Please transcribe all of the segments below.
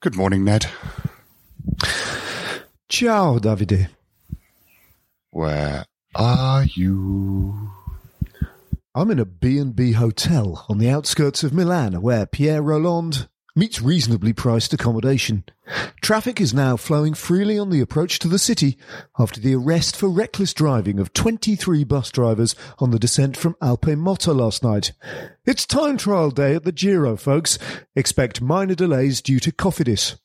Good morning, Ned. Ciao, Davide. Where are you? I'm in a B&B hotel on the outskirts of Milan where Pierre Rolland meets reasonably priced accommodation. Traffic is now flowing freely on the approach to the city after the arrest for reckless driving of 23 bus drivers on the descent from Alpe Motta last night. It's time trial day at the Giro, folks. Expect minor delays due to Cofidis.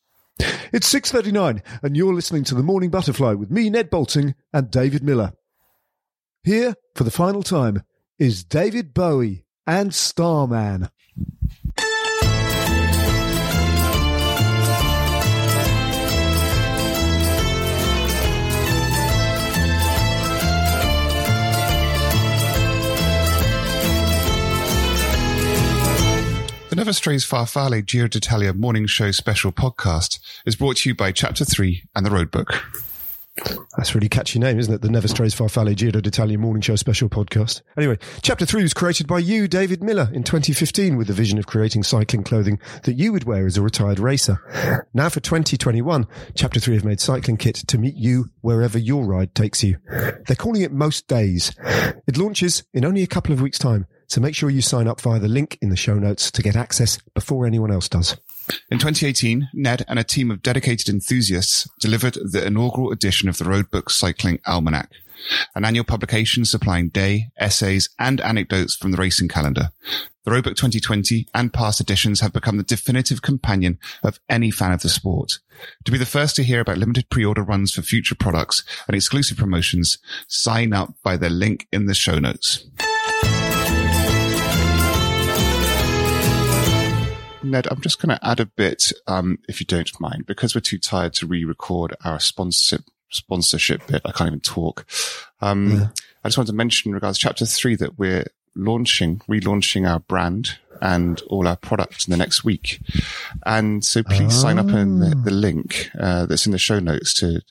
It's 6.39 and you're listening to The Morning Butterfly with me, Ned Boulting, and David Millar. Here, for the final time, is David Bowie and Starman. Never Strays Farfalle Giro d'Italia Morning Show special podcast is brought to you by Chapter 3 and The Road Book. That's really catchy name, isn't it? The Never Strays Farfalle Giro d'Italia Morning Show special podcast. Anyway, chapter three was created by you, David Millar, in 2015 with the vision of creating cycling clothing that you would wear as a retired racer. Now for 2021, chapter three have made cycling kit to meet you wherever your ride takes you. They're calling it Most Days. It launches in only a couple of weeks time. So make sure you sign up via the link in the show notes to get access before anyone else does. In 2018, Ned and a team of dedicated enthusiasts delivered the inaugural edition of the Roadbook Cycling Almanac, an annual publication supplying day, essays, and anecdotes from the racing calendar. The Roadbook 2020 and past editions have become the definitive companion of any fan of the sport. To be the first to hear about limited pre-order runs for future products and exclusive promotions, sign up by the link in the show notes. Ned, I'm just going to add a bit, um, if you don't mind, because we're too tired to re-record our sponsorship sponsorship bit. I can't even talk. Um, yeah. I just wanted to mention in regards to chapter three that we're launching, relaunching our brand and all our products in the next week. And so please oh. sign up in the, the link uh, that's in the show notes to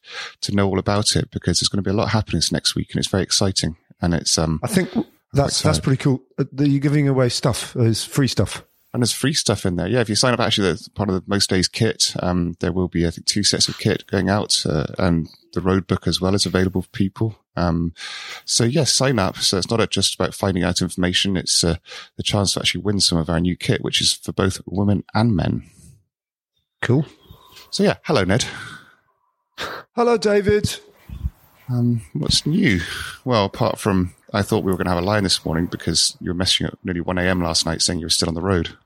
to know all about it because there's going to be a lot happening this next week and it's very exciting. And it's um, I think that's that's pretty cool. Are you giving away stuff? Is free stuff? And there's free stuff in there. Yeah, if you sign up, actually, the part of the most days kit, um, there will be, I think, two sets of kit going out, uh, and the road book as well is available for people. Um, so yes, sign up. So it's not just about finding out information. It's, uh, the chance to actually win some of our new kit, which is for both women and men. Cool. So yeah, hello, Ned. Hello, David. Um, what's new? Well, apart from I thought we were going to have a line this morning because you were messaging at nearly 1 a.m. last night saying you were still on the road.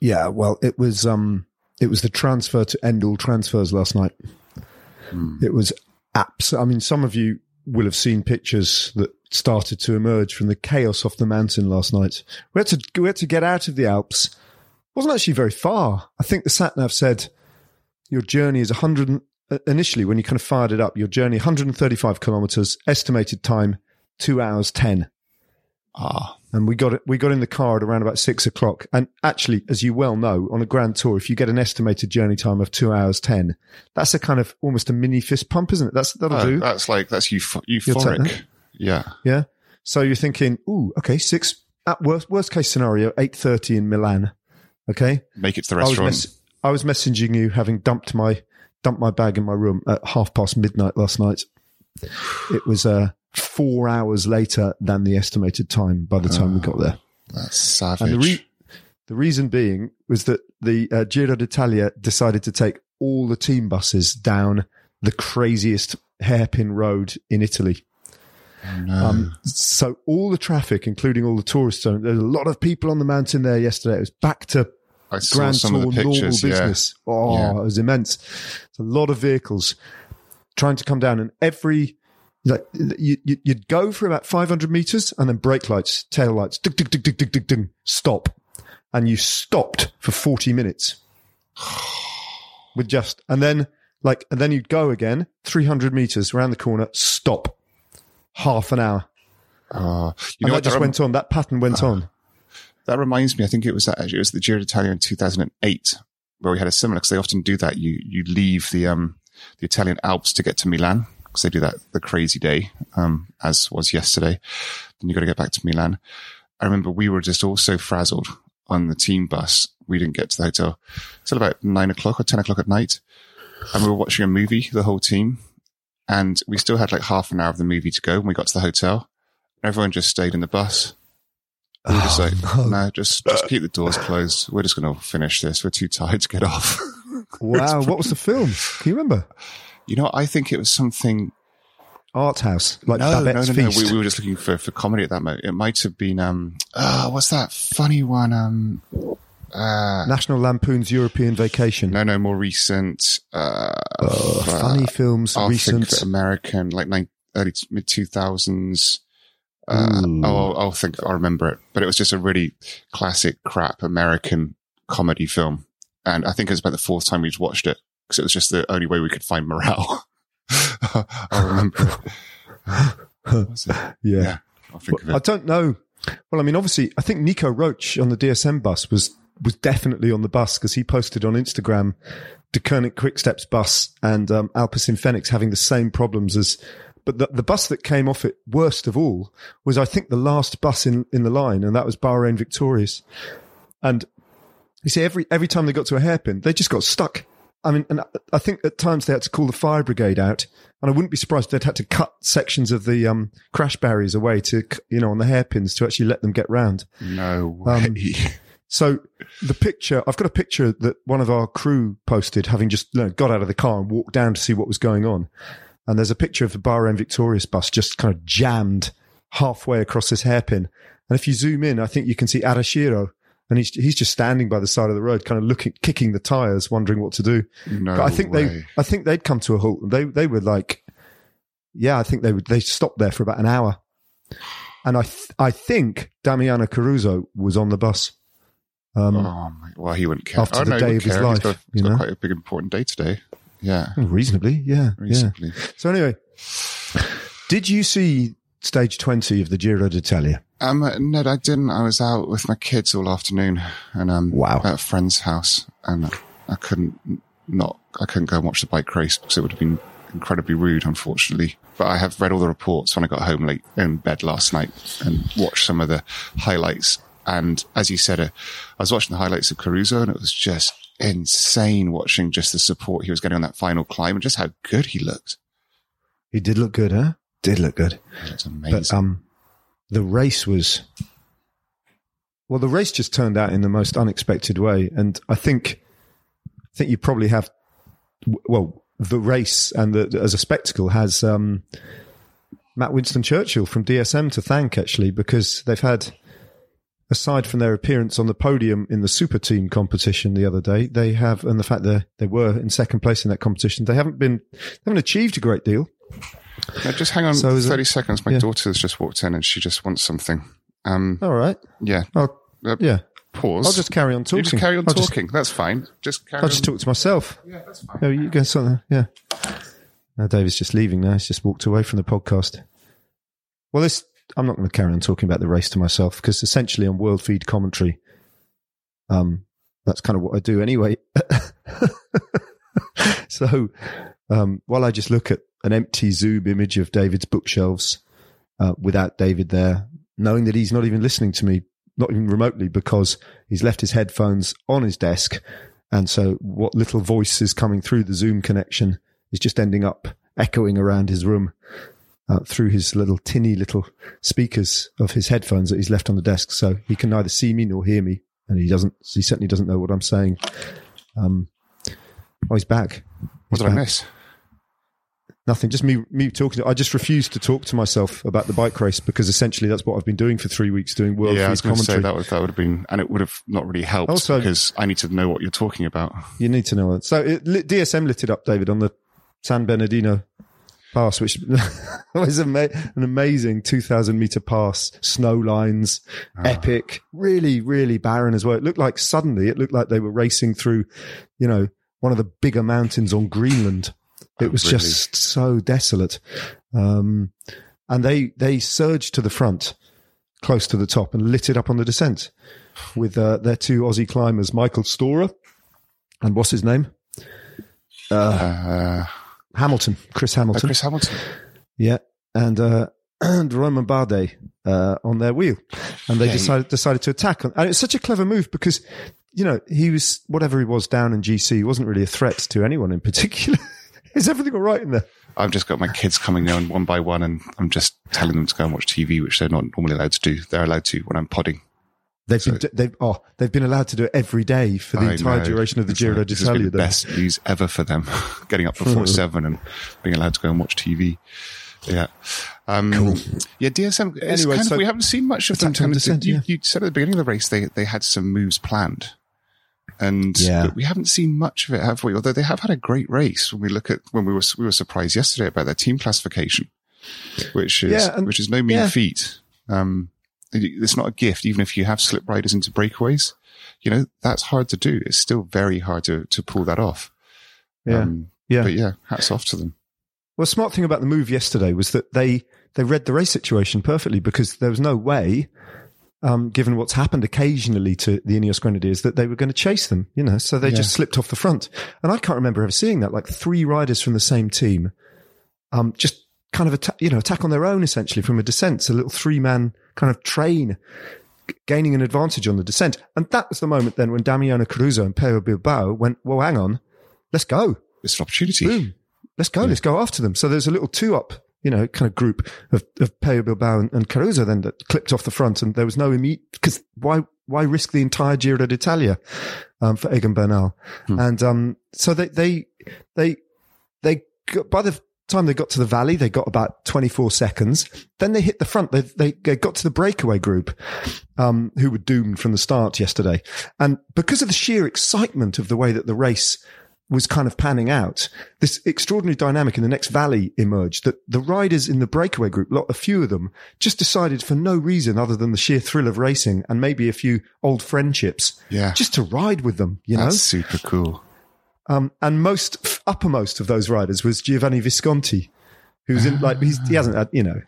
Yeah, well, it was um, it was the transfer to end all transfers last night. Hmm. It was apps. I mean, some of you will have seen pictures that started to emerge from the chaos off the mountain last night. We had to we had to get out of the Alps. It wasn't actually very far. I think the sat nav said your journey is 100 initially when you kind of fired it up. Your journey 135 kilometers, estimated time two hours ten. Ah. And we got it. We got in the car at around about six o'clock. And actually, as you well know, on a grand tour, if you get an estimated journey time of two hours ten, that's a kind of almost a mini fist pump, isn't it? That's that'll uh, do. That's like that's euph- euphoric. Yeah. Yeah. So you're thinking, ooh, okay, six at worst worst case scenario, eight thirty in Milan. Okay. Make it to the restaurant. I was, I was messaging you having dumped my dumped my bag in my room at half past midnight last night. It was uh four hours later than the estimated time by the time oh, we got there. That's savage. And the, re- the reason being was that the uh, Giro d'Italia decided to take all the team buses down the craziest hairpin road in Italy. Oh, no. Um, so all the traffic, including all the tourists, there's a lot of people on the mountain there yesterday. It was back to I Grand Tour normal business. Yeah. Oh, yeah. it was immense. It's a lot of vehicles trying to come down, and every like you, you'd go for about 500 meters and then brake lights, tail lights, dig, dig, dig, dig, dig, dig, dig, stop. And you stopped for 40 minutes with just, and then like, and then you'd go again, 300 meters around the corner, stop half an hour. Uh, you and know that what? just rem- went on. That pattern went on. that reminds me. I think it was that actually, it was the Giro d'Italia in 2008 where we had a similar because they often do that. You you leave the um the Italian Alps to get to Milan because they do that the crazy day um as was yesterday. Then you got to get back to Milan. I remember we were just all so frazzled on the team bus. We didn't get to the hotel till about nine o'clock or ten o'clock at night, and we were watching a movie, the whole team, and we still had like half an hour of the movie to go when we got to the hotel. Everyone just stayed in the bus. We were just Oh, like, no. no, just just keep the doors closed. We're just going to finish this. We're too tired to get off. Wow. What was the film? Can you remember? You know, I think it was something. Art House, like No, no, Babette's no, no. Feast. We, we were just looking for for comedy at that moment. It might have been um. Ah, what's that funny one? Um. Uh, National Lampoon's European Vacation. no, no, more recent. Uh, Uh, uh, funny films, I'll recent. American, like nine, early mid two thousands. Uh, oh, I'll, I'll think I remember it, but it was just a really classic crap American comedy film, and I think it was about the fourth time we'd watched it because it was just the only way we could find morale. I remember it. What was it? yeah. Yeah, I'll think of it. I don't know. Well, I mean, obviously, I think Nico Roche on the DSM bus was was definitely on the bus because he posted on Instagram Deceuninck Quickstep's bus and um, Alpecin Fenix having the same problems as. But the, the bus that came off it worst of all was, I think, the last bus in, in the line, and that was Bahrain Victorious. And you see, every every time they got to a hairpin, they just got stuck. I mean, and I think at times they had to call the fire brigade out, and I wouldn't be surprised if they'd had to cut sections of the um, crash barriers away to, you know, on the hairpins to actually let them get round. No way. Um, So the picture, I've got a picture that one of our crew posted, having just you know, got out of the car and walked down to see what was going on. And there's a picture of the Bahrain Victorious bus just kind of jammed halfway across this hairpin. And if you zoom in, I think you can see Arashiro, and he's he's just standing by the side of the road, kind of looking, kicking the tires, wondering what to do. no But I think they, I think they'd come to a halt. They, they were like, yeah, I think they would, they stopped there for about an hour. And I, th- I think Damiano Caruso was on the bus. Um, Oh! Well, he wouldn't care. After oh, the no, day of his life, he's got, he's you know? quite a big important day today. Yeah, reasonably, yeah, yeah. So anyway, did you see stage 20 of the Giro d'Italia? Um, no, I didn't. I was out with my kids all afternoon, and um, Wow. at a friend's house, and I couldn't not. I couldn't go and watch the bike race because it would have been incredibly rude, unfortunately. But I have read all the reports when I got home late in bed last night and watched some of the highlights. And as you said, uh, I was watching the highlights of Caruso, and it was just insane watching just the support he was getting on that final climb and just how good he looked. He did look good, huh? Did look good. It's amazing. But um, the race was well. The race just turned out in the most unexpected way, and I think I think you probably have well the race and the, as a spectacle has um, Matt Winston Churchill from DSM to thank actually because they've had aside from their appearance on the podium in the super team competition the other day, they have and the fact that they were in second place in that competition, they haven't been they haven't achieved a great deal. Now, just hang on So is it- 30 seconds. My yeah. daughter's just walked in and she just wants something. Um, All right, yeah. I'll, Uh, yeah. Pause. I'll just carry on You talking. just carry on I'll just- talking. That's fine. Just carry I'll just talk to myself. Yeah, that's fine. Oh, you go something. Yeah. Now David's just leaving now. He's just walked away from the podcast. Well, this, I'm not going to carry on talking about the race to myself because essentially on world feed commentary, um, that's kind of what I do anyway. so, um, while I just look at an empty Zoom image of David's bookshelves, uh, without David there, knowing that he's not even listening to me, not even remotely because he's left his headphones on his desk. And so what little voice is coming through the Zoom connection is just ending up echoing around his room uh, through his little tinny little speakers of his headphones that he's left on the desk. So he can neither see me nor hear me. And he doesn't, he certainly doesn't know what I'm saying. Um, oh, he's back. What He's did I miss? Nothing. Just me, me talking. To, I just refuse to talk to myself about the bike race because essentially that's what I've been doing for three weeks, doing world yeah, I was going to say that would, that would have been, and it would have not really helped Also- because I need to know what you're talking about. You need to know it. So it, lit- DSM lit it up, David, on the San Bernardino pass, which was an amazing 2000 meter pass, snow lines, ah. epic, really, really barren as well. It looked like suddenly, it looked like they were racing through, you know, one of the bigger mountains on Greenland. It was really? just so desolate. Um, and they, they surged to the front, close to the top and lit it up on the descent with uh, their two Aussie climbers, Michael Storer and what's his name? Uh, Hamilton, Chris uh, Hamilton. Chris Hamilton. Yeah, and uh, and Romain Bardet uh, on their wheel, and they Yeah. decided decided to attack. And it's such a clever move because you know he was whatever he was down in GC, he wasn't really a threat to anyone in particular. Is everything all right in there? I've just got my kids coming down one by one, and I'm just telling them to go and watch TV, which they're not normally allowed to do. They're allowed to when I'm podding. They've been they've oh they've been allowed to do it every day for the I entire know. duration of the Giro like- has been d'Italia. the best news ever for them, getting up before seven and being allowed to go and watch TV. Yeah. Um, Yeah, DSM. Anyway, kind of, we haven't seen much of them. Kind of- you, yeah. you said at the beginning of the race they, they had some moves planned. And Yeah. we haven't seen much of it, have we? Although they have had a great race when we look at when we were we were surprised yesterday about their team classification, which is Yeah, and- which is no mean yeah. feat. Um, it- it's not a gift, even if you have slip riders into breakaways. You know that's hard to do. It's still very hard to to pull that off. Yeah, Um, yeah. But yeah, hats off to them. Well, the smart thing about the move yesterday was that they they read the race situation perfectly because there was no way, um, given what's happened occasionally to the Ineos Grenadiers, that they were going to chase them. You know, so they just slipped off the front. And I can't remember ever seeing that. Like three riders from the same team, um, just kind of you know attack on their own essentially from a descent. It's a little three man kind of train. Gaining an advantage on the descent. And that was the moment then when Damiano Caruso and Pello Bilbao went, well, hang on, let's go It's an opportunity. boom, let's go, let's go after them. So there's a little two up, you know, kind of group of, of Pello Bilbao and, and Caruso then that clipped off the front and there was no immediate, because why, why risk the entire Giro d'Italia, um, for Egan Bernal? And, um, so they, they, they, they, got, by the time they got to the valley, they got about 24 seconds. Then they hit the front. They, they, they got to the breakaway group, um, who were doomed from the start yesterday. And because of the sheer excitement of the way that the race was kind of panning out, this extraordinary dynamic in the next valley emerged that the riders in the breakaway group, a few of them, just decided for no reason other than the sheer thrill of racing and maybe a few old friendships, Yeah. just to ride with them, you know? Super cool. Um, and most uppermost of those riders was Giovanni Visconti, who's in like he's, he hasn't had you know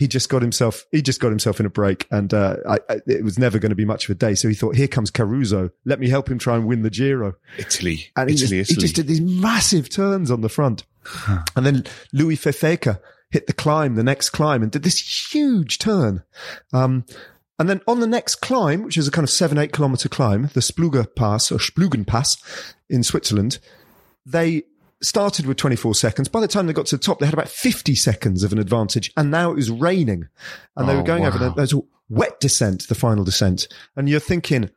he just got himself he just got himself in a break and uh, I, I, it was never going to be much of a day. So he thought, here comes Caruso, let me help him try and win the Giro. Italy. And he, Italy, just, he just did these massive turns on the front. And then Louis Vervaeke hit the climb, the next climb, and did this huge turn. Um, and then on the next climb, which is a kind of seven, eight kilometer climb, the Spluger Pass or Splugen Pass in Switzerland, they started with 24 seconds. By the time they got to the top, they had about 50 seconds of an advantage. And now it was raining and they Oh, were going over wow. the, those wet descent, the final descent. And you're thinking,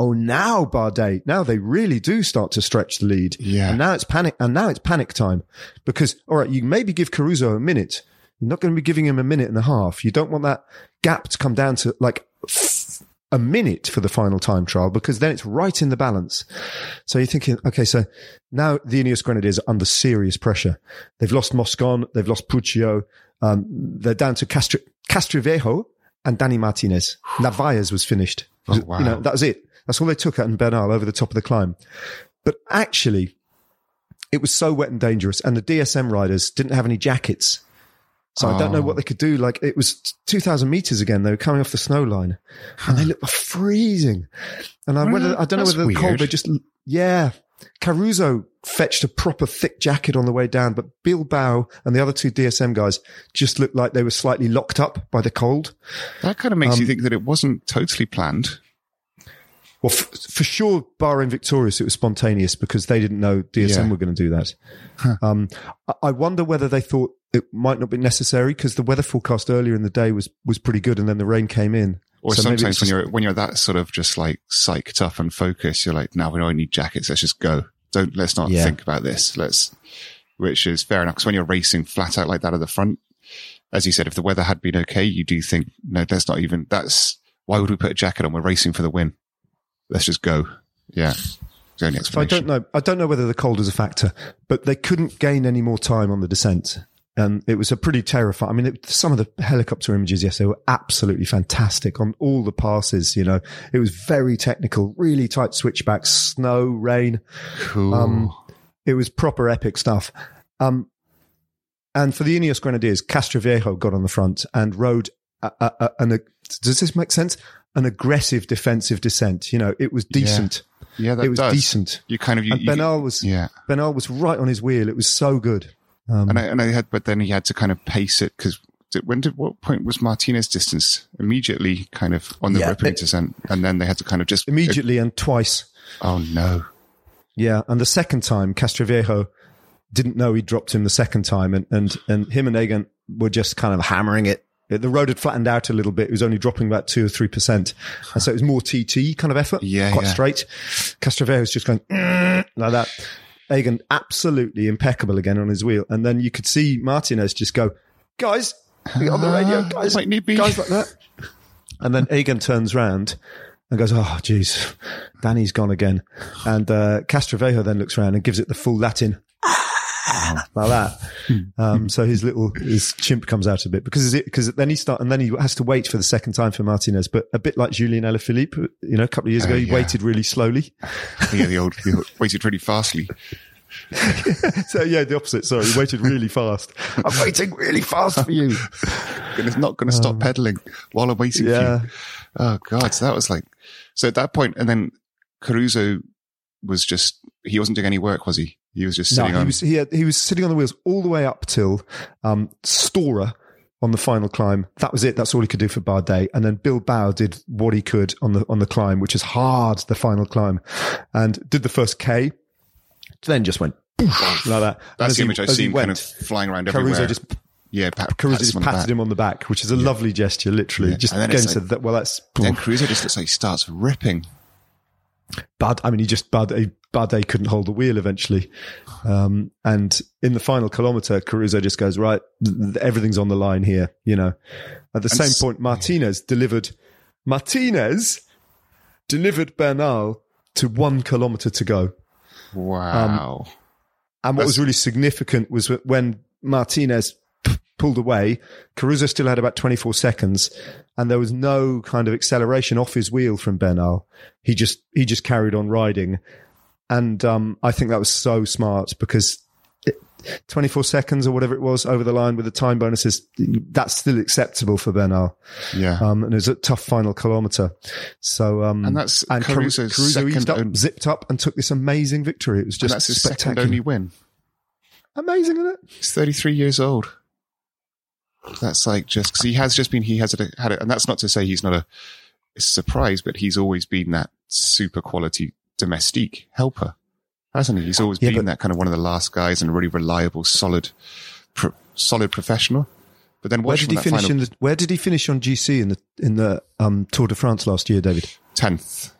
Oh, now Bardet, now they really do start to stretch the lead. Yeah. And now it's panic, and now it's panic time because, all right, you maybe give Caruso a minute. You're not going to be giving him a minute and a half. You don't want that gap to come down to like a minute for the final time trial because then it's right in the balance. So you're thinking, okay, so now the Ineos Grenadiers are under serious pressure. They've lost Moscon, they've lost Puccio, um, they're down to Castro, Castroviejo and Danny Martinez. Narváez was finished. Oh, wow. You know, that was it. That's all they took out in Bernal over the top of the climb. But actually, it was so wet and dangerous, and the DSM riders didn't have any jackets. So I don't know Oh. what they could do. Like it was 2000 meters again. They were coming off the snow line and they looked freezing. And I, Well, whether, I don't know whether the cold, they just, yeah. Caruso fetched a proper thick jacket on the way down, but Bilbao and the other two DSM guys just looked like they were slightly locked up by the cold. That kind of makes Um, you think that it wasn't totally planned. Well, f- for sure, Bahrain Victorious, it was spontaneous because they didn't know DSM Yeah. were going to do that. Um, I- I wonder whether they thought it might not be necessary because the weather forecast earlier in the day was, was pretty good and then the rain came in. Or So sometimes when just- you're when you're that sort of just like psyched up and focused, you're like, now we don't need jackets. Let's just go. Don't let's not Yeah. think about this. Let's, which is fair enough. Because when you're racing flat out like that at the front, as you said, if the weather had been okay, you do think, no, that's not even. That's why would we put a jacket on? We're racing for the win. Let's just go. Yeah, it's the only So I don't know. I don't know whether the cold is a factor, but they couldn't gain any more time on the descent. And it was a pretty terrifying. I mean, it, some of the helicopter images yesterday were absolutely fantastic on all the passes. You know, it was very technical, really tight switchbacks, snow, rain. Cool. Um, it was proper epic stuff. Um, and for the Ineos Grenadiers, Castroviejo got on the front and rode a, a, a, an, a, does this make sense? An aggressive defensive descent. You know, it was decent. yeah, that it was does. decent. You kind of you, And you- Bernal was, yeah. Bernal was right on his wheel. It was so good. Um, and I, and I had, but then he had to kind of pace it because when did what point was Martinez distance immediately kind of on the Yeah, ripping descent, and then they had to kind of just immediately and twice. Oh no! Yeah, and the second time, Castroviejo didn't know he dropped him the second time, and and and him and Egan were just kind of hammering it. The road had flattened out a little bit. It was only dropping about two or three percent, and so it was more TT kind of effort. Yeah, quite yeah. straight. Castroviejo's just going "Mm," like that. Egan absolutely impeccable again on his wheel, and then you could see Martinez just go, "Guys, on the radio, Uh, guys, might need guys like that." And then Egan turns round and goes, "Oh, jeez, Danny's gone again." And uh, Castroviejo then looks around and gives it the full Latin, like that. Um, so his little his chimp comes out a bit because because then he start and then he has to wait for the second time for Martinez. But a bit like Julien Alaphilippe, you know, a couple of years ago, Oh, he waited really slowly. yeah, the old, the old waited really fastly. So yeah, the opposite. Sorry, he waited really fast. I'm waiting really fast for you. And it's not going to stop pedaling while I'm waiting Um, Yeah. for you. Oh god! So that was like so at that point, and then Caruso was just he wasn't doing any work, was he? He was just sitting No, sitting he on. was he, had, he was sitting on the wheels all the way up till um, Storer on the final climb. That was it. That's all he could do for Bardet. And then Bilbao did what he could on the on the climb, which is hard, the final climb, and did the first K. Then just went like that. That's the image I've seen, kind went, of flying around Caruso everywhere. just yeah, pat, Caruso just on patted him on the back, which is a lovely gesture. Literally, Yeah. just And then again it's said that. Well, that's Then Caruso just looks like he starts ripping. Bad. I mean, he just bad. A bad Bardet couldn't hold the wheel eventually. Um, and in the final kilometer, Caruso just goes, right, th- th- everything's on the line here, you know. At the And same s- point, Martinez delivered, Martinez delivered Bernal to one kilometer to go. Wow. And what That's- was really significant was that when Martinez pulled away, Caruso still had about 24 seconds and there was no kind of acceleration off his wheel from Bernal. He just, he just carried on riding. And, um, I think that was so smart because it, 24 seconds or whatever it was over the line with the time bonuses, that's still acceptable for Bernal. yeah. Um, and it was a tough final kilometer. So, um, And that's and Caru- Caruso's Caruso eased up, own- zipped up and took this amazing victory. It was and just that's his second spectacular. only win. Amazing, isn't it? He's 33 years old. That's like just because he has just been, he has had a, had it, and that's not to say he's not a, a surprise, but he's always been that super quality domestique helper, hasn't he? He's always Yeah, been but- that kind of one of the last guys and a really reliable, solid, pro, solid professional. But then Where did he finish final in the? Where did he finish on GC in the in the um, Tour de France last year, David? 10th.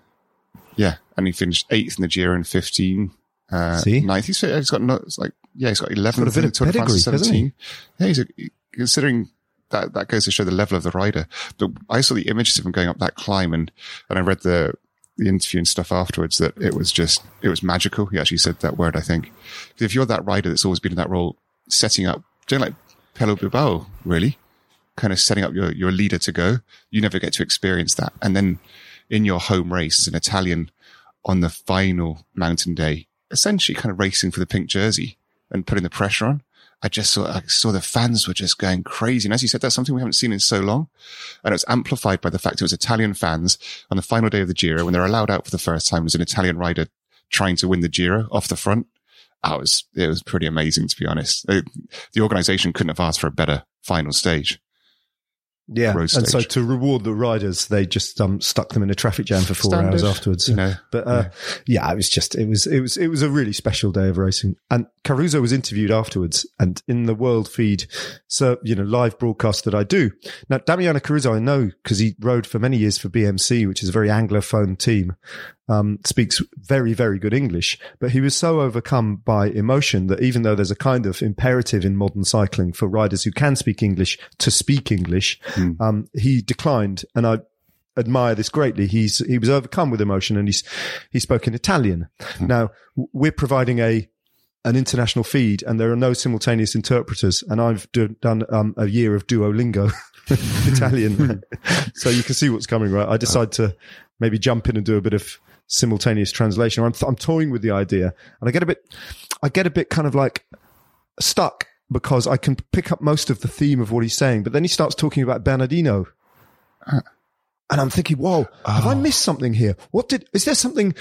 Yeah. And he finished eighth in the Giro in 15. Uh, See? ninth. He's, he's got no, it's like, yeah, he's got 11th Got a bit of Tour de pedigree, hasn't he? 17. Yeah, he's a, considering that, that goes to show the level of the rider. But I saw the images of him going up that climb and, and I read the, the interview and stuff afterwards that it was just, it was magical. He actually said that word, I think. if you're that rider that's always been in that role, setting up, doing like Pello Bilbao, really, kind of setting up your, your leader to go, you never get to experience that. And then in your home race as an Italian on the final mountain day, essentially kind of racing for the pink jersey and putting the pressure on. I just saw, I saw the fans were just going crazy. And as you said, that's something we haven't seen in so long. And it was amplified by the fact it was Italian fans on the final day of the Giro when they're allowed out for the first time as an Italian rider trying to win the Giro off the front. I was, it was pretty amazing to be honest. It- the organization couldn't have asked for a better final stage. Yeah, road and so to reward the riders, they just um, stuck them in a traffic jam for four hours afterwards. You know, But uh, yeah. it was just it was it was it was a really special day of racing. And Caruso was interviewed afterwards, and in the world feed, so you know live broadcast that I do now. Damiano Caruso, I know because he rode for many years for BMC, which is a very anglophone team. Um, speaks very very good English, but he was so overcome by emotion that even though there's a kind of imperative in modern cycling for riders who can speak English to speak English, um, he declined, and I admire this greatly. He's he was overcome with emotion, and he's he spoke in Italian. Now we're providing a an international feed and there are no simultaneous interpreters. And I've do, done um, a year of Duolingo Italian. so you can see what's coming, right? I decide to maybe jump in and do a bit of simultaneous translation. I'm, I'm toying with the idea and I get a bit, I get a bit kind of like stuck because I can pick up most of the theme of what he's saying, but then he starts talking about Bernardino. Uh. And I'm thinking, whoa, have I oh. missed something here? What did, is there something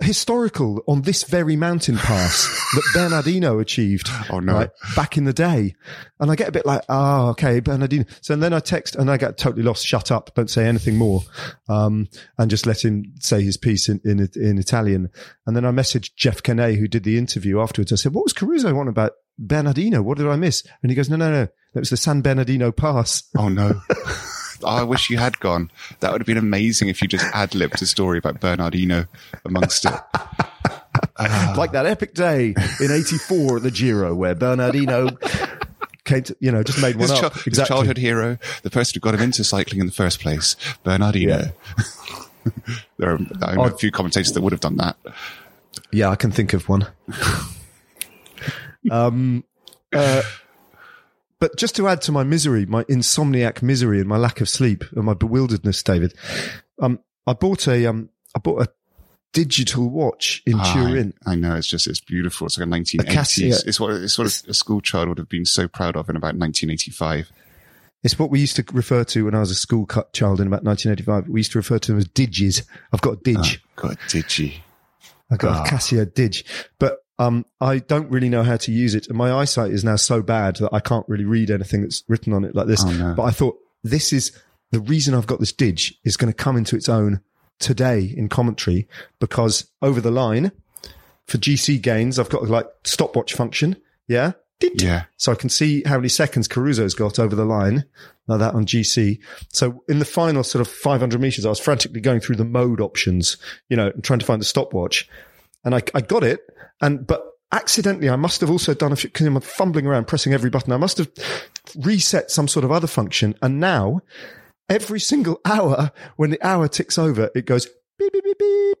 historical on this very mountain pass that Bernardino achieved? Oh, no. right, back in the day. And I get a bit like, oh, okay, Bernardino. So then I text and I get totally lost. Shut up. Don't say anything more. Um, and just let him say his piece in, in, in Italian. And then I messaged Jeff Canet, who did the interview afterwards. I said, what was Caruso on about Bernardino? What did I miss? And he goes, no, no, no. That was the San Bernardino pass. Oh no. I wish you had gone. That would have been amazing if you just ad libbed a story about Bernardino amongst it. like that epic day in 84 at the Giro where Bernardino came to, you know, just made one His, up. chi- his childhood hero, the person who got him into cycling in the first place, Bernardino. there are, I know a few commentators that would have done that. Yeah, I can think of one. um, uh, but just to add to my misery, my insomniac misery and my lack of sleep and my bewilderedness, David, um, I bought a, um, I bought a digital watch in Ah, Turin. I, I know it's just it's beautiful. It's like a 1980s. Casio. It's what it's what a school child would have been so proud of in about 1985. It's what we used to refer to when I was a school cut child in about 1985. We used to refer to them as digis. I've got a dig. God, did you? I've got a Casio dig, but um, I don't really know how to use it. And my eyesight is now so bad that I can't really read anything that's written on it like this. Oh, no. But I thought this is the reason I've got this dig is going to come into its own today in commentary because over the line for GC gains, I've got a like stopwatch function. Yeah. Yeah. So I can see how many seconds Caruso's got over the line like that on GC. So in the final sort of 500 meters, I was frantically going through the mode options, you know, and trying to find the stopwatch and I, I got it. And, but accidentally, I must have also done a few, cause I'm fumbling around pressing every button. I must have reset some sort of other function. And now every single hour, when the hour ticks over, it goes beep, beep, beep, beep.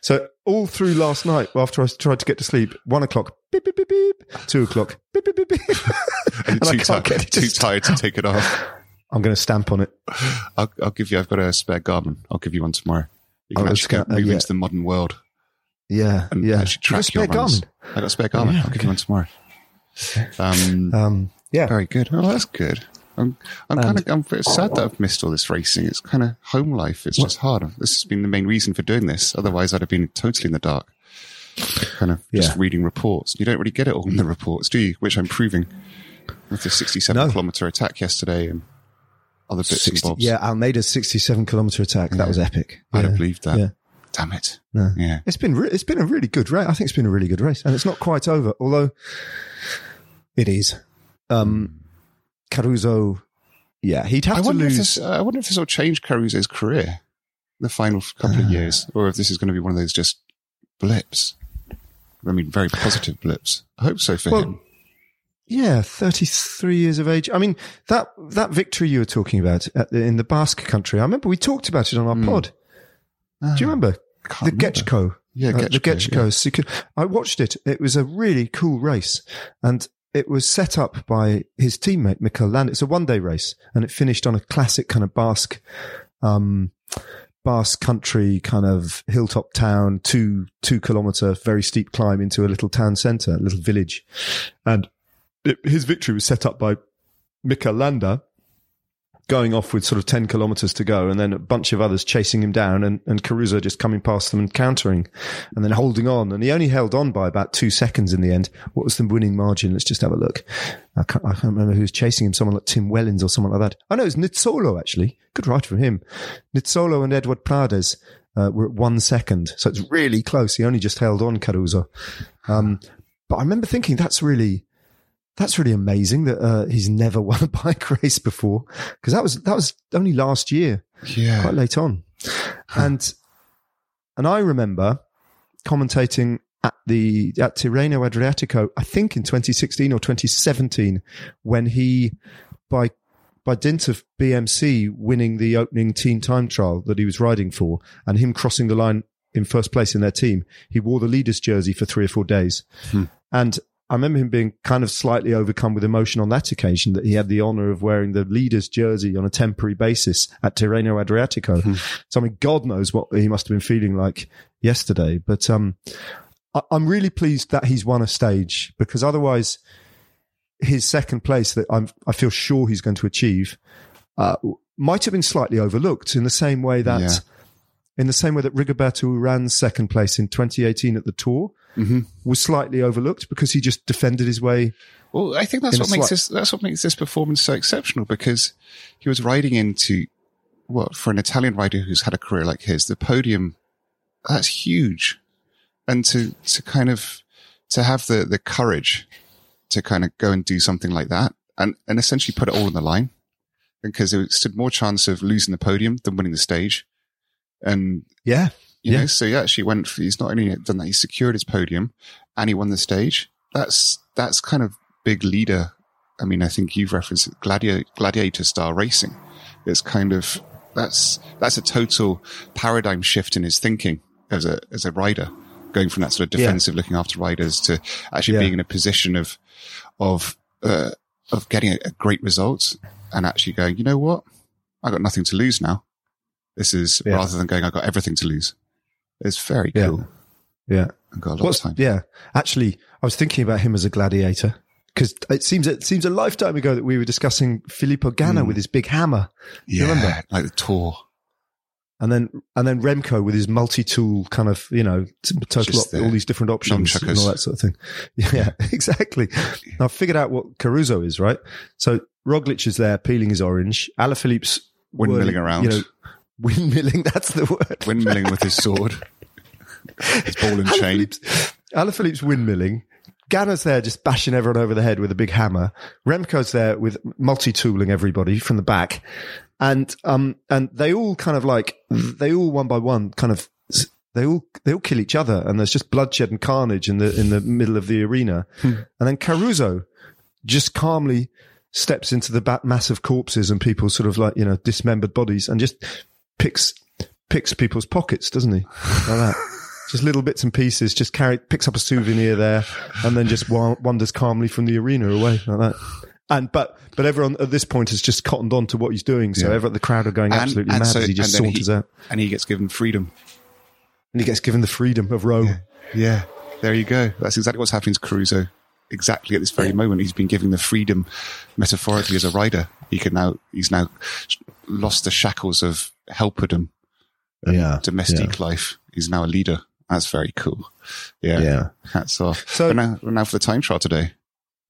so all through last night, after I tried to get to sleep, one o'clock, beep, beep, beep, beep, two o'clock, beep, beep, beep, beep. And And too, tired, get it to too tired to take it off. I'm going to stamp on it. I'll, I'll give you. I've got a spare Garmin. I'll give you one tomorrow. You can Oh, actually go, uh, move yeah. into the modern world Yeah. and yeah. actually track You your runs. I got a spare Garmin. yeah, I'll give you one tomorrow. Um, Um, yeah. very good. Oh, that's good. I'm, I'm kind of, I'm sad that I've missed all this racing. It's kind of home life. It's just hard. This has been the main reason for doing this. Otherwise, I'd have been totally in the dark, kind of just Yeah. reading reports. You don't really get it all in the reports, do you? Which I'm proving with the 67 No. kilometer attack yesterday and other bits 60 and bobs. yeah, Almeida's 67 kilometer attack. That was epic. I'd Yeah. have believed that. Yeah. Damn it. No. Yeah. It's been re- it's been a really good race. I think it's been a really good race, and it's not quite over. Although it is. Um, Caruso, yeah, he'd have I to lose. this, uh, I wonder if this will change Caruso's career, the final couple of years, or if this is going to be one of those just blips. I mean, very positive blips. I hope so for Well, him. Yeah, thirty three years of age. I mean that that victory you were talking about at the, in the Basque country. I remember we talked about it on our pod. Do you remember the. Getxo? Yeah, Uh, the Getxo, Getxo. Secu- I watched it. It was a really cool race, and it was set up by his teammate Mikel Landa. It's a one day race, and it finished on a classic kind of Basque, um, Basque country kind of hilltop town, two two kilometer very steep climb into a little town centre, a little village, and his victory was set up by Mikel Landa going off with sort of 10 kilometers to go and then a bunch of others chasing him down and, and Caruso just coming past them and countering and then holding on. And he only held on by about two seconds in the end. What was the winning margin? Let's just have a look. I can't, I can't remember who was chasing him. Someone like Tim Wellens or someone like that. I know it was Nizzolo actually. Good ride from him. Nizzolo and Eduard Prades. Uh, were at one second. So it's really close. He only just held on Caruso. Um, but I remember thinking that's really, that's really amazing that uh, he's never won a bike race before because that was that was only last year, Yeah. quite late on, and and I remember commentating at the at Tirreno Adriatico, I think in 2016 or 2017, when he by by dint of BMC winning the opening team time trial that he was riding for, and him crossing the line in first place in their team, he wore the leader's jersey for three or four days. And I remember him being kind of slightly overcome with emotion on that occasion that he had the honor of wearing the leader's jersey on a temporary basis at Tirreno Adriatico. So, I mean, God knows what he must have been feeling like yesterday. But um, I- I'm really pleased that he's won a stage because otherwise, his second place that I'm, I feel sure he's going to achieve uh, might have been slightly overlooked in the same way that Yeah. in the same way that Rigoberto Uran's second place in 2018 at the Tour Mm-hmm. was slightly overlooked because he just defended his way. Well, I think that's what makes slight- this that's what makes this performance so exceptional because he was riding into what for an Italian rider who's had a career like his, the podium that's huge. And to to kind of to have the the courage to kind of go and do something like that and and essentially put it all on the line because it stood more chance of losing the podium than winning the stage. And Yeah. You Yeah. know, so he actually went. For, he's not only done that; he secured his podium and he won the stage. That's that's kind of big leader. I mean, I think you've referenced gladiator gladiator style racing. It's kind of that's that's a total paradigm shift in his thinking as a as a rider, going from that sort of Yeah. defensive, looking after riders, to actually Yeah. being in a position of of uh, of getting a, a great result and actually going. You know what? I got nothing to lose now. This is Yeah. rather than going. I got everything to lose. It's very Yeah. cool. Yeah. I've got a lot What's, of time. yeah. Actually, I was thinking about him as a gladiator because it seems it seems a lifetime ago that we were discussing Filippo Ganna Hmm. with his big hammer, Yeah, remember? like the tour. and then and then Remco with his multi-tool kind of you know total op- the all these different options and all that sort of thing. Yeah, exactly. Now I've figured out what Caruso is, right? So Roglic is there peeling his orange. Alaphilippe's Windmilling around. You know, windmilling. That's the word. Windmilling with his sword, his ball and chain. Alaphilippe's, windmilling. Ganna's there just bashing everyone over the head with a big hammer. Remco's there with multi-tooling everybody from the back. And, um, and they all kind of like, they all one by one kind of, they all, they all kill each other and there's just bloodshed and carnage in the, in the middle of the arena. And then Caruso just calmly steps into the mass of corpses and people sort of like, you know, dismembered bodies and just picks, picks people's pockets, doesn't he? Like that. Just little bits and pieces, just carry, picks up a souvenir there and then just wa- wanders calmly from the arena away like that. And, but, but everyone at this point has just cottoned on to what he's doing. So Yeah. everyone, the crowd are going absolutely mad so- as he just and saunters he, out. And he gets given freedom. And he gets given the freedom of Rome. Yeah, there you go. That's exactly what's happening to Caruso. Exactly at this very moment, he's been given the freedom, metaphorically, as a rider. He can now, he's now lost the shackles of helperdom, and um, Yeah, domestic life. He's now a leader. That's very cool. Yeah, Yeah. hats off. So- So now, now for the time trial today.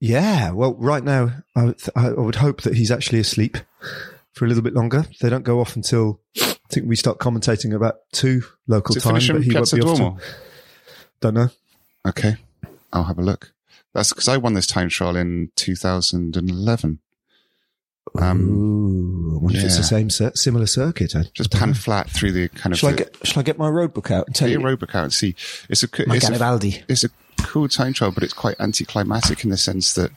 Yeah, well, right now, I would, I would hope that he's actually asleep for a little bit longer. They don't go off until I think we start commentating about two local Is time, but he won't Piazza be off. Duomo? Till, don't know. Okay, I'll have a look. That's because I won this time trial in 2011. Um, Ooh, I wonder if it's the same similar circuit. I just pan know. flat through the kind of Shall I get Shall I get my road book out and tell take you your road book out and see. It's a my it's a, it's a cool time trial, but it's quite anticlimactic in the sense that,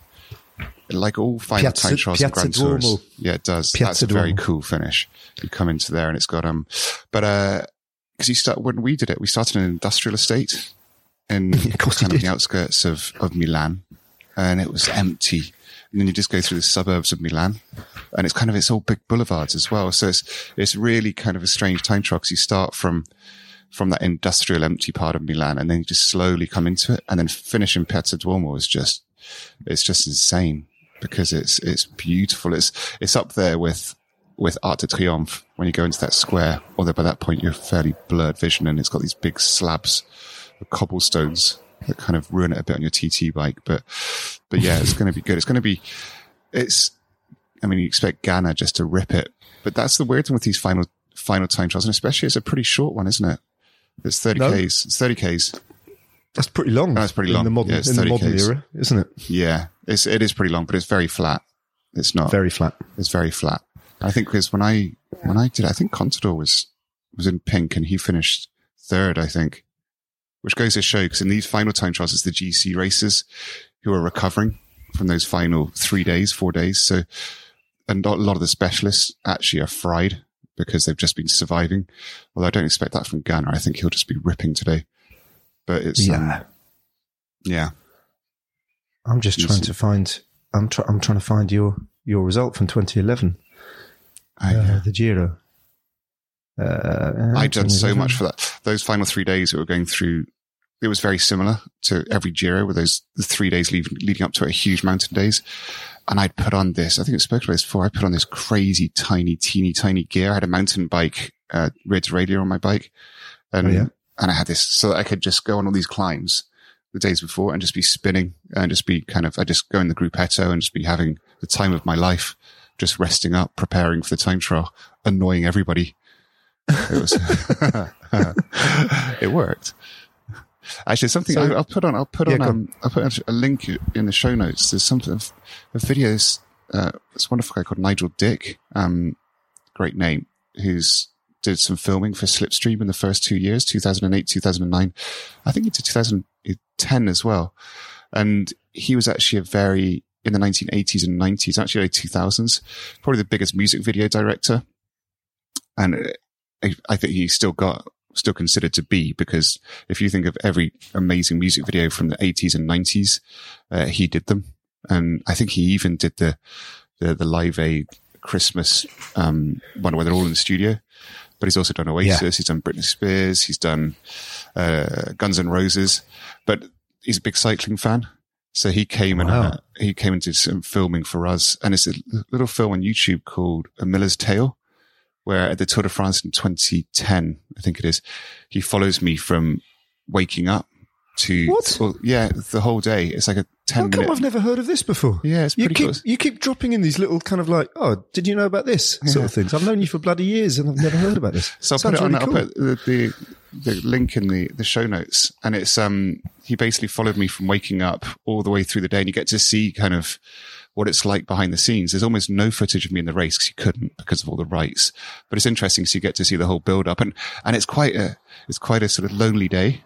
like all final Piazza- time trials and Piazza Grand Tours, yeah, it does. Piazza That's a very cool finish. You come into there and it's got um, but uh, because you start when we did it, we started in an industrial estate in kind of did. the outskirts of of Milan, and it was empty. And then you just go through the suburbs of Milan, and it's kind of it's all big boulevards as well. So it's it's really kind of a strange time trial because you start from from that industrial empty part of Milan, and then you just slowly come into it, and then finish in Piazza Duomo is just it's just insane because it's it's beautiful. It's it's up there with with Arc de Triomphe when you go into that square. Although by that point you're fairly blurred vision, and it's got these big slabs of cobblestones that kind of ruin it a bit on your TT bike. But but yeah, it's going to be good. It's going to be it's. I mean, you expect Ganna just to rip it, but that's the weird thing with these final final time trials, and especially it's a pretty short one, isn't it? It's thirty No. k's. It's thirty k's. That's pretty long. That's pretty in long. the modern Yeah, in the 30 modern Ks. era, isn't it? Yeah, it's it is pretty long, but it's very flat. It's not Very flat. It's very flat. I think because when I when I did, I think Contador was was in pink and he finished third. I think, which goes to show because in these final time trials, it's the GC racers who are recovering from those final three days, four days. So, and a lot of the specialists actually are fried because they've just been surviving. Although I don't expect that from Ganna. I think he'll just be ripping today. But it's Yeah. um, yeah. I'm just trying to find. I'm try, I'm trying to find your your result from 2011, I, uh, the Giro. Uh, I'd done so 2011. much for that. Those final three days that were going through, it was very similar to every Giro with those three days leading, leading up to it, huge mountain days. And I'd put on this, I think it's spoke about this before. I put on this crazy, tiny, teeny, tiny gear. I had a mountain bike, uh, radio on my bike. And, Oh, yeah? and I had this so that I could just go on all these climbs the days before and just be spinning and just be kind of, I just go in the gruppetto and just be having the time of my life, just resting up, preparing for the time trial, annoying everybody. It was, it worked. Actually, something So- I, I'll put on. I'll put Yeah, on. Um, I'll put a link in the show notes. There's something of, of videos. Uh, this wonderful guy called Nigel Dick. Um, great name. Who's did some filming for Slipstream in the first two years, 2008, 2009. I think he did 2010 as well. And he was actually a very in the 1980s and 90s, actually early 2000s, probably the biggest music video director. And uh, I, I think he still got still considered to be because if you think of every amazing music video from the 80s and 90s, uh, he did them. And I think he even did the the, the Live Aid Christmas um, one where they're all in the studio. But he's also done Oasis. Yeah. He's done Britney Spears. He's done uh, Guns N' Roses. But he's a big cycling fan. So he came and Wow. uh, he came into some filming for us. And it's a little film on YouTube called A Miller's Tale, where at the Tour de France in 2010, I think it is, he follows me from waking up to What? Well, yeah, the whole day. It's like a 10 How come minute. I've never heard of this before? Yeah, it's You pretty keep close. you keep dropping in these little kind of like, oh, did you know about this sort of things? I've known you for bloody years and I've never heard about this. So I'll put it on. really I'll put the, the the link in the the show notes, and it's um he basically followed me from waking up all the way through the day, and you get to see kind of what it's like behind the scenes. There's almost no footage of me in the race because you couldn't because of all the rights, but it's interesting. So you get to see the whole build up, and and it's quite a it's quite a sort of lonely day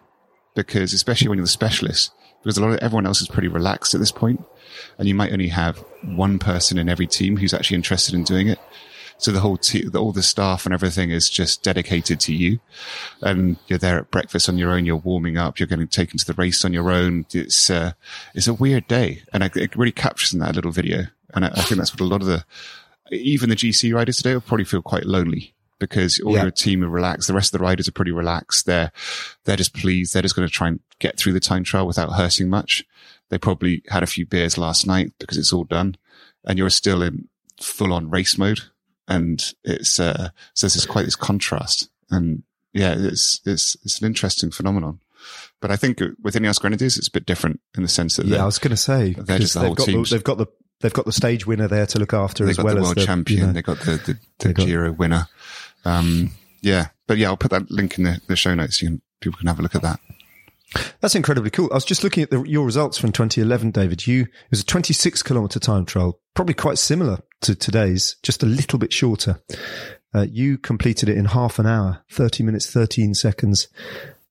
because especially when you're the specialist, because a lot of everyone else is pretty relaxed at this point, and you might only have one person in every team who's actually interested in doing it. So the whole te- the, all the staff and everything is just dedicated to you, and you're there at breakfast on your own. You're warming up. You're getting taken to the race on your own. It's uh, it's a weird day, and I, it really captures in that little video. And I, I think that's what a lot of the even the GC riders today will probably feel quite lonely because all Yeah. your team are relaxed. The rest of the riders are pretty relaxed. They're they're just pleased. They're just going to try and get through the time trial without hurting much. They probably had a few beers last night because it's all done, and you're still in full on race mode. And it's uh, so there's quite this contrast, and yeah, it's it's it's an interesting phenomenon. But I think with Ineos Grenadiers, it's a bit different in the sense that Yeah, I was going to say they're just the they've whole got the, they've got the they've got the stage winner there to look after they as got well the as world the champion. you know- They got the the, the got- Giro winner. Um, yeah, but yeah, I'll put that link in the, the show notes. So you can, people can have a look at that. That's incredibly cool. I was just looking at the, your results from 2011, David. You it was a 26 kilometer time trial, probably quite similar to today's, just a little bit shorter. Uh, you completed it in half an hour, 30 minutes, 13 seconds.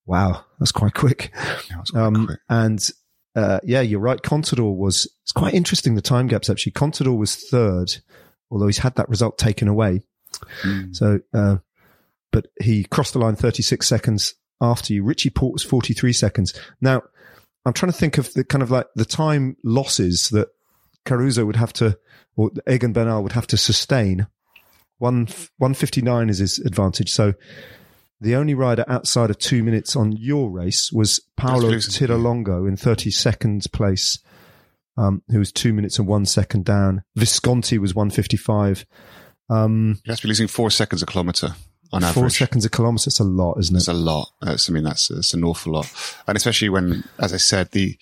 Wow, that's quite quick. Yeah, quite Um, quick. and uh, yeah, you're right. Contador was it's quite interesting. The time gaps actually. Contador was third, although he's had that result taken away. Mm. So, uh, but he crossed the line 36 seconds after you. Richie Porte was 43 seconds. Now, I'm trying to think of the kind of like the time losses that Caruso would have to, or Egan Bernal would have to sustain. One 159 is his advantage. So the only rider outside of two minutes on your race was Paolo. Tiralongo in 32nd place, um, who was two minutes and one second down. Visconti was 155. Um, You have to be losing four seconds a kilometre on Four average. seconds a kilometre. It's a lot, isn't it? It's a lot. That's, I mean, that's, that's an awful lot. And especially when, as I said, the,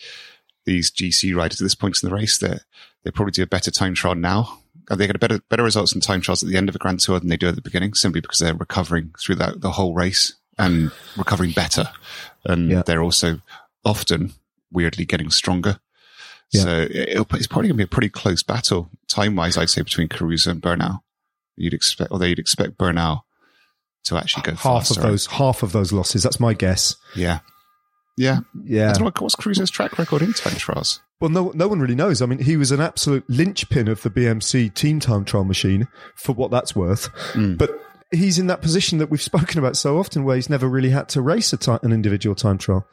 these GC riders at this point in the race, they they probably do a better time trial now. And They get a better, better results in time trials at the end of a Grand Tour than they do at the beginning, simply because they're recovering through that, the whole race and recovering better. And Yeah. they're also often weirdly getting stronger. Yeah. So it'll, it's probably going to be a pretty close battle time wise, I'd say, between Caruso and Bernal. You'd expect, although you'd expect Bernal to actually go half faster. of those, half of those losses. That's my guess. Yeah. Yeah. Yeah. I don't know what's Cruise's track record in time trials. Well, no, no one really knows. I mean, he was an absolute linchpin of the BMC team time trial machine for what that's worth. Mm. But he's in that position that we've spoken about so often, where he's never really had to race a ti an individual time trial.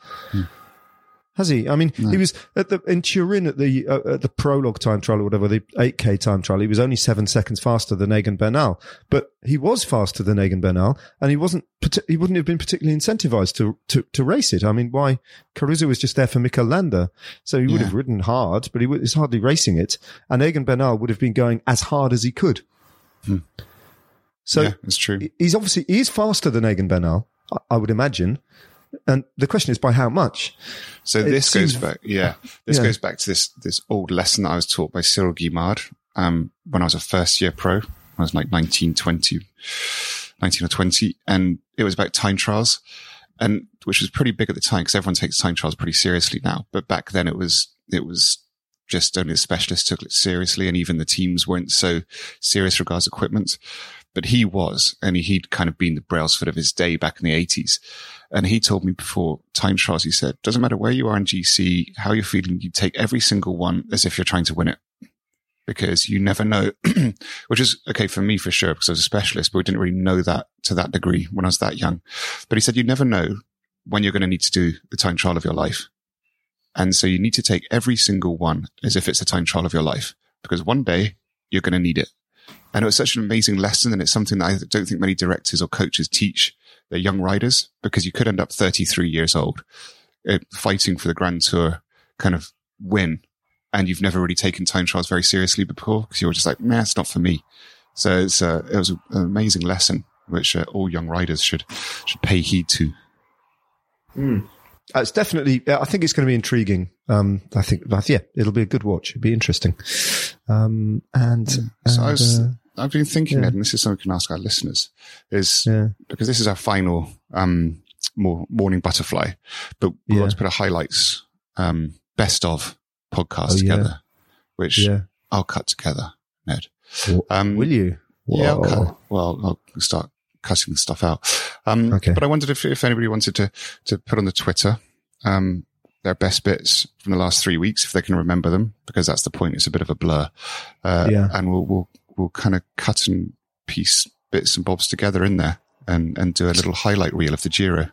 Has he? I mean, he was at the in Turin at the uh, at the prologue time trial or whatever, the 8k time trial. He was only seven seconds faster than Egan Bernal, but he was faster than Egan Bernal, and he wasn't. He wouldn't have been particularly incentivized to to, to race it. I mean, why? Caruso was just there for Mikel Landa, so he would Yeah. have ridden hard, but he was hardly racing it. And Egan Bernal would have been going as hard as he could. So yeah, it's true. he's obviously he is faster than Egan Bernal, I- I would imagine. And the question is by how much? So It this goes back, yeah, this Yeah. goes back to this this old lesson that I was taught by Cyril Guimard um, when I was a first year pro. I was like 19, 20, 19 or 20, and it was about time trials, and which was pretty big at the time because everyone takes time trials pretty seriously now. But back then it was it was just only the specialists took it seriously, and even the teams weren't so serious regards equipment. But he was, and he, he'd kind of been the Brailsford of his day back in the 80s. And he told me before time trials, he said, doesn't matter where you are in GC, how you're feeling, you take every single one as if you're trying to win it. Because you never know, which is okay for me for sure, because I was a specialist, but we didn't really know that to that degree when I was that young. But he said, you never know when you're going to need to do the time trial of your life. And so you need to take every single one as if it's a time trial of your life, because one day you're going to need it. And it was such an amazing lesson. And it's something that I don't think many directors or coaches teach their young riders because you could end up 33 years old uh, fighting for the Grand Tour kind of win. And you've never really taken time trials very seriously before because you were just like, nah, it's not for me. So it's, uh, it was an amazing lesson, which uh, all young riders should, should pay heed to. Uh, It's definitely. I think it's going to be intriguing. Um, I think, yeah, it'll be a good watch. It'll be interesting. Um, and, So I was, uh, I've been thinking, yeah. Ed, and this is something we can ask our listeners, is yeah, because this is our final um, more morning butterfly, but we Yeah. want to put a highlights um, best of podcast Oh, together, which. I'll cut together, Ned. Um, Will you? Yeah, I'll cut, well, I'll start cutting stuff out. Um, Okay. But I wondered if, if anybody wanted to to put on the Twitter um, their best bits from the last three weeks, if they can remember them, because that's the point. It's a bit of a blur, uh, Yeah. and we'll we'll we'll kind of cut and piece bits and bobs together in there, and and do a little highlight reel of the Giro.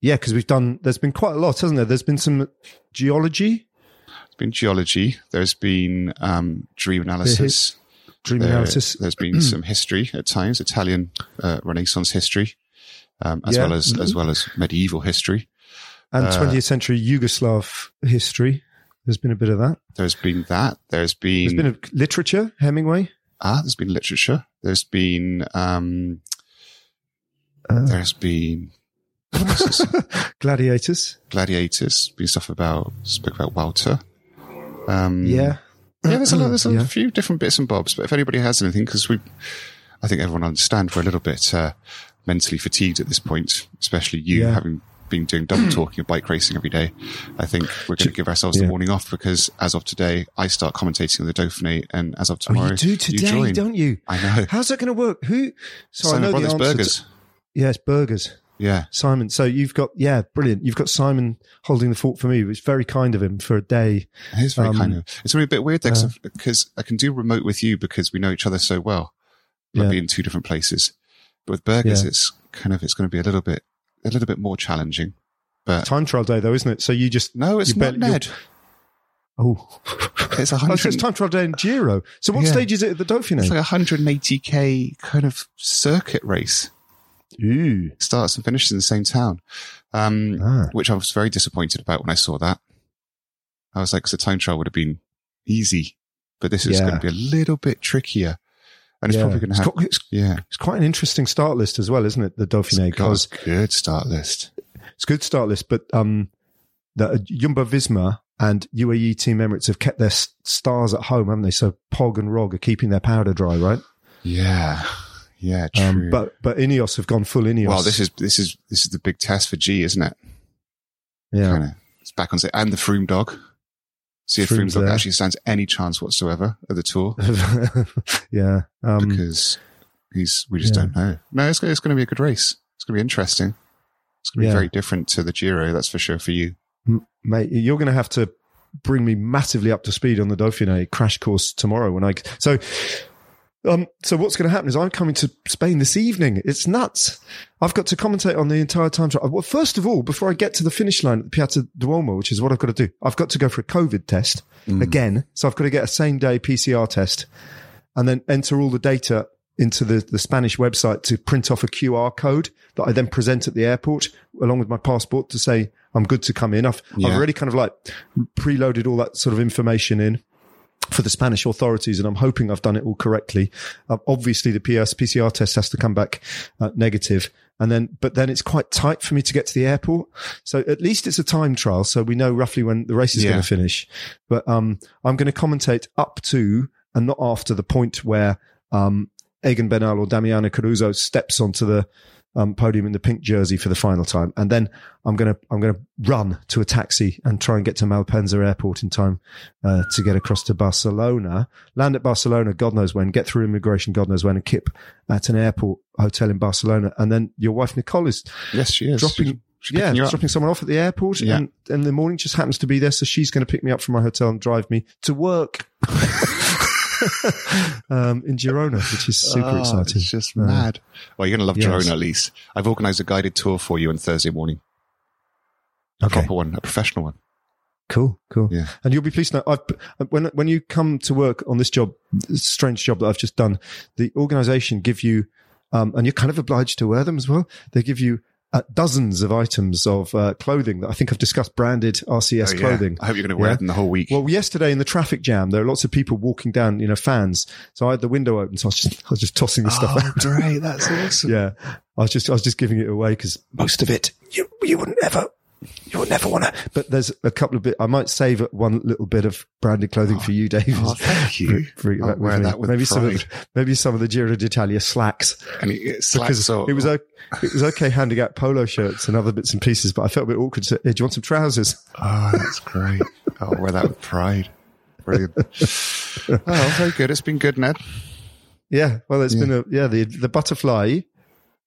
Yeah, because we've done. There's been quite a lot, hasn't there? There's been some geology, There's been geology. There's been um, dream analysis. dream There- analysis. There's been some history at times, Italian uh, Renaissance history, um, as Yeah. well as as well as medieval history. and uh, 20th century Yugoslav history. There's been a bit of that. There's been that. There's been, There's been a literature, Hemingway. ah, there's been literature. There's been um, Uh, there's been what else is- gladiators. gladiators. Been stuff about spoke about Walter. Um, Yeah. yeah. There's a lot, there's a Yeah. few different bits and bobs. But if anybody has anything, because we, I think everyone understand we're a little bit uh, mentally fatigued at this point, especially you Yeah. having been doing double talking of bike racing every day. I think we're going to give ourselves the Yeah. morning off because as of today, I start commentating on the Dauphiné, and as of Oh, tomorrow, you do today, join. don't you? I know. How's that going to work? Who? So I Simon know Brothers the answer. to- Burgers. yes, burgers. Yeah. Simon. So you've got yeah, brilliant. You've got Simon holding the fort for me. It's very kind of him for a day. It is very Um, kind of. It's really a bit weird uh, because I can do remote with you because we know each other so well. Like Yeah. be in two different places. But with burgers, Yeah. it's kind of it's going to be a little bit a little bit more challenging. But Time trial day though, isn't it? So you just no, it's not Ned. oh, It's a hundred. it's time trial day in Giro. So what Yeah. stage is it at the Dauphiné? It's like a hundred and eighty k kind of circuit race. Ooh, Starts and finishes in the same town, um, Ah. which I was very disappointed about when I saw that. I was like, 'cause the time trial would have been easy, but this is Yeah. going to be a little bit trickier, and it's Yeah. probably going to It's have got- it's- yeah. it's quite an interesting start list as well, isn't it? The Dauphiné It's because a good start list. it's a good start list, but um, the uh, Jumbo Visma and UAE Team Emirates have kept their stars at home, haven't they? So Pog and Rog are keeping their powder dry, right? Yeah, yeah, true. Um, but but Ineos have gone full Ineos. well, this is this is this is the big test for G, isn't it? yeah. Kind of, it's back on say, and the Froome dog. See if Froome Froome's dog actually stands any chance whatsoever at the tour yeah. Um, because he's we just yeah. don't know. No, it's it's going to be a good race. It's going to be interesting. It's going to be Yeah. very different to the Giro, that's for sure for you. m- mate, you're going to have to bring me massively up to speed on the Dauphiné crash course tomorrow when I. So Um, so what's going to happen is I'm coming to Spain this evening. It's nuts. I've got to commentate on the entire time trial. Well, first of all, before I get to the finish line at the Piazza Duomo, which is what I've got to do, I've got to go for a COVID test again. So I've got to get a same day PCR test and then enter all the data into the, the Spanish website to print off a QR code that I then present at the airport along with my passport to say I'm good to come in. I've, I've already kind of like preloaded all that sort of information in for the Spanish authorities, and I'm hoping I've done it all correctly. Uh, obviously, the PS, PCR test has to come back uh, negative, and then, but then it's quite tight for me to get to the airport. So at least it's a time trial, so we know roughly when the race is Yeah. going to finish. But um, I'm going to commentate up to and not after the point where um, Egan Bernal or Damiano Caruso steps onto the um, podium in the pink jersey for the final time, and then I'm gonna I'm gonna run to a taxi and try and get to Malpensa Airport in time uh, to get across to Barcelona. Land at Barcelona, God knows when. Get through immigration, God knows when, and kip at an airport hotel in Barcelona. And then your wife Nicole is Yes, she is. dropping. She's yeah, dropping someone off at the airport, Yeah. and, and the morning just happens to be there, so she's going to pick me up from my hotel and drive me to work um, in Girona, which is super Ah, exciting. It's just Uh, mad. Well, you're going to love Yes. Girona at least. I've organised a guided tour for you on Thursday morning. A Okay. proper one, a professional one. Cool, cool. Yeah. And you'll be pleased to know, I've, when, when you come to work on this job, this strange job that I've just done, the organization give you, um, and you're kind of obliged to wear them as well. They give you uh, dozens of items of uh, clothing that I think I've discussed branded RCS Oh, yeah. clothing. I hope you're going to wear Yeah. them the whole week. Well, yesterday in the traffic jam, there are lots of people walking down, you know, fans. So I had the window open, so I was just, I was just tossing the stuff oh, out. great. That's awesome. Yeah. I was just, I was just giving it away because most of it, you, you wouldn't ever, you would never want to. But there's a couple of bit, I might save one little bit of branded clothing for you, oh, Dave. Oh, thank you. Bring I'll wear that with maybe some of, pride. maybe some of the Giro d'Italia slacks. And it, it slacks or, it was, o- it was okay handing out polo shirts and other bits and pieces, but I felt a bit awkward. To, hey, do you want some trousers? Oh, that's great. I'll wear that with pride. Brilliant. oh, very good. It's been good, Ned. Yeah. Well, it's been a, yeah, the, the butterfly,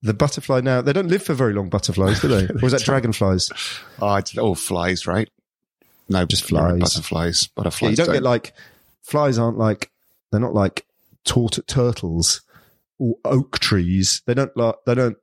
the butterfly now, they don't live for very long butterflies, do they? Or is that dragonflies? Oh, it's all flies, right? No, Just flies. Butterflies. Butterflies. Yeah, you don't get like, flies aren't like, they're not like tort- turtles or oak trees. They don't like, they don't,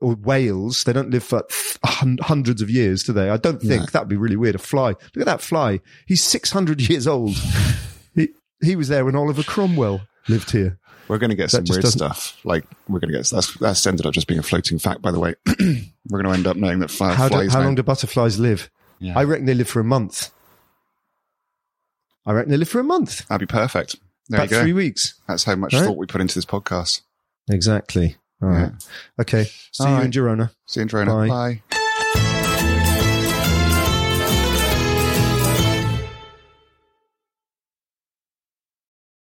or whales. They don't live for hun- hundreds of years, do they? I don't think No. that'd be really weird. A fly. Look at that fly. He's 600 years old. he, he was there when Oliver Cromwell lived here. We're going to get some weird doesn't- stuff. Like we're going to get that's that's ended up just being a floating fact. By the way, we're going to end up knowing that fly, How, do, how now- long do butterflies live? Yeah. I reckon they live for a month. I reckon they live for a month. That'd be perfect. There About three weeks. That's how much Right? thought we put into this podcast. Exactly. All right. Okay. See All you right. in Girona. See you in Girona. Bye. Bye.